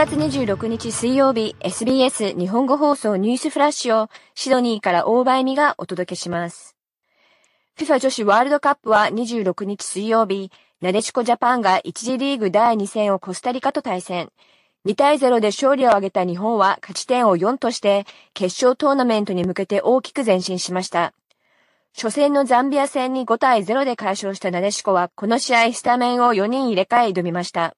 月26日水曜日 SBS 日本語放送ニュースフラッシュをシドニーから大場恵美がお届けします。FIFA 女子ワールドカップは26日水曜日、なでしこジャパンが1次リーグ第2戦をコスタリカと対戦。2対0で勝利を挙げた日本は勝ち点を4として決勝トーナメントに向けて大きく前進しました。初戦のザンビア戦に5対0で解消したなでしこはこの試合スタメンを4人入れ替え挑みました。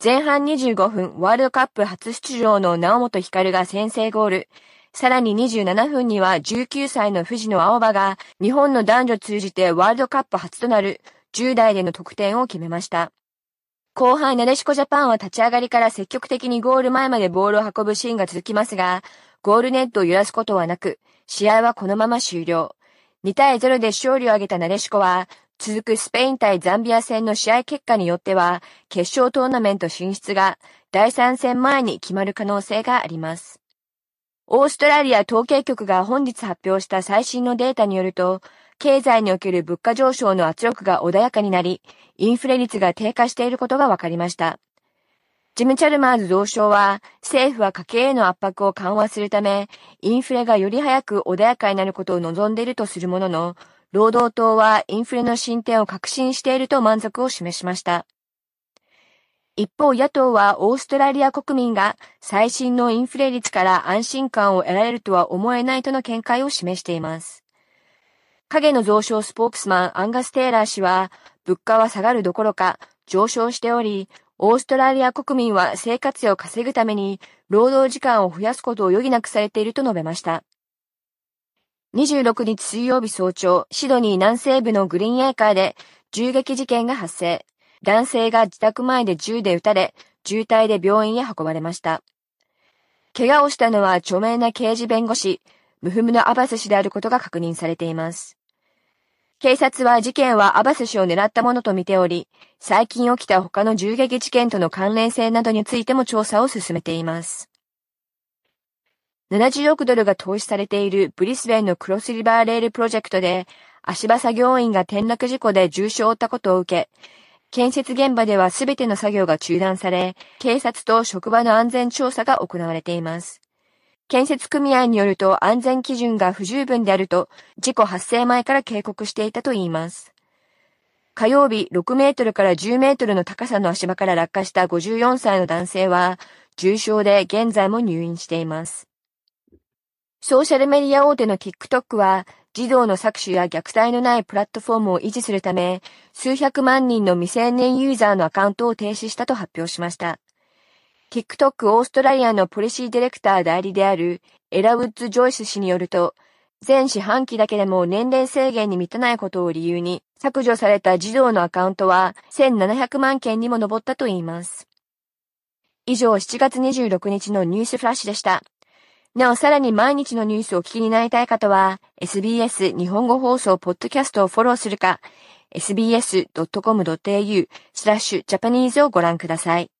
前半25分、ワールドカップ初出場の直本光が先制ゴール。さらに27分には19歳の藤野青葉が日本の男女通じてワールドカップ初となる10代での得点を決めました。後半、なでしこジャパンは立ち上がりから積極的にゴール前までボールを運ぶシーンが続きますが、ゴールネットを揺らすことはなく、試合はこのまま終了。2対0で勝利を挙げたなでしこは、続くスペイン対ザンビア戦の試合結果によっては、決勝トーナメント進出が第3戦前に決まる可能性があります。オーストラリア統計局が本日発表した最新のデータによると、経済における物価上昇の圧力が穏やかになり、インフレ率が低下していることが分かりました。ジム・チャルマーズ同省は、政府は家計への圧迫を緩和するため、インフレがより早く穏やかになることを望んでいるとするものの、労働党はインフレの進展を確信していると満足を示しました。一方野党はオーストラリア国民が最新のインフレ率から安心感を得られるとは思えないとの見解を示しています。影の増床スポークスマンアンガス・テイラー氏は物価は下がるどころか上昇しており、オーストラリア国民は生活費を稼ぐために労働時間を増やすことを余儀なくされていると述べました。26日水曜日早朝、シドニー南西部のグリーンエーカーで銃撃事件が発生。男性が自宅前で銃で撃たれ、重体で病院へ運ばれました。怪我をしたのは著名な刑事弁護士、ムフムのアバス氏であることが確認されています。警察は事件はアバス氏を狙ったものとみており、最近起きた他の銃撃事件との関連性などについても調査を進めています。70億ドルが投資されているブリスベンのクロスリバーレールプロジェクトで、足場作業員が転落事故で重傷を負ったことを受け、建設現場では全ての作業が中断され、警察と職場の安全調査が行われています。建設組合によると安全基準が不十分であると、事故発生前から警告していたといいます。火曜日6メートルから10メートルの高さの足場から落下した54歳の男性は、重傷で現在も入院しています。ソーシャルメディア大手の TikTok は、児童の搾取や虐待のないプラットフォームを維持するため、数百万人の未成年ユーザーのアカウントを停止したと発表しました。TikTok オーストラリアのポリシーディレクター代理であるエラウッズ・ジョイス氏によると、全四半期だけでも年齢制限に満たないことを理由に削除された児童のアカウントは1700万件にも上ったといいます。以上7月26日のニュースフラッシュでした。なお、さらに毎日のニュースをお聞きになりたい方は、SBS 日本語放送ポッドキャストをフォローするか、sbs.com.au スラッシュジャパニーズをご覧ください。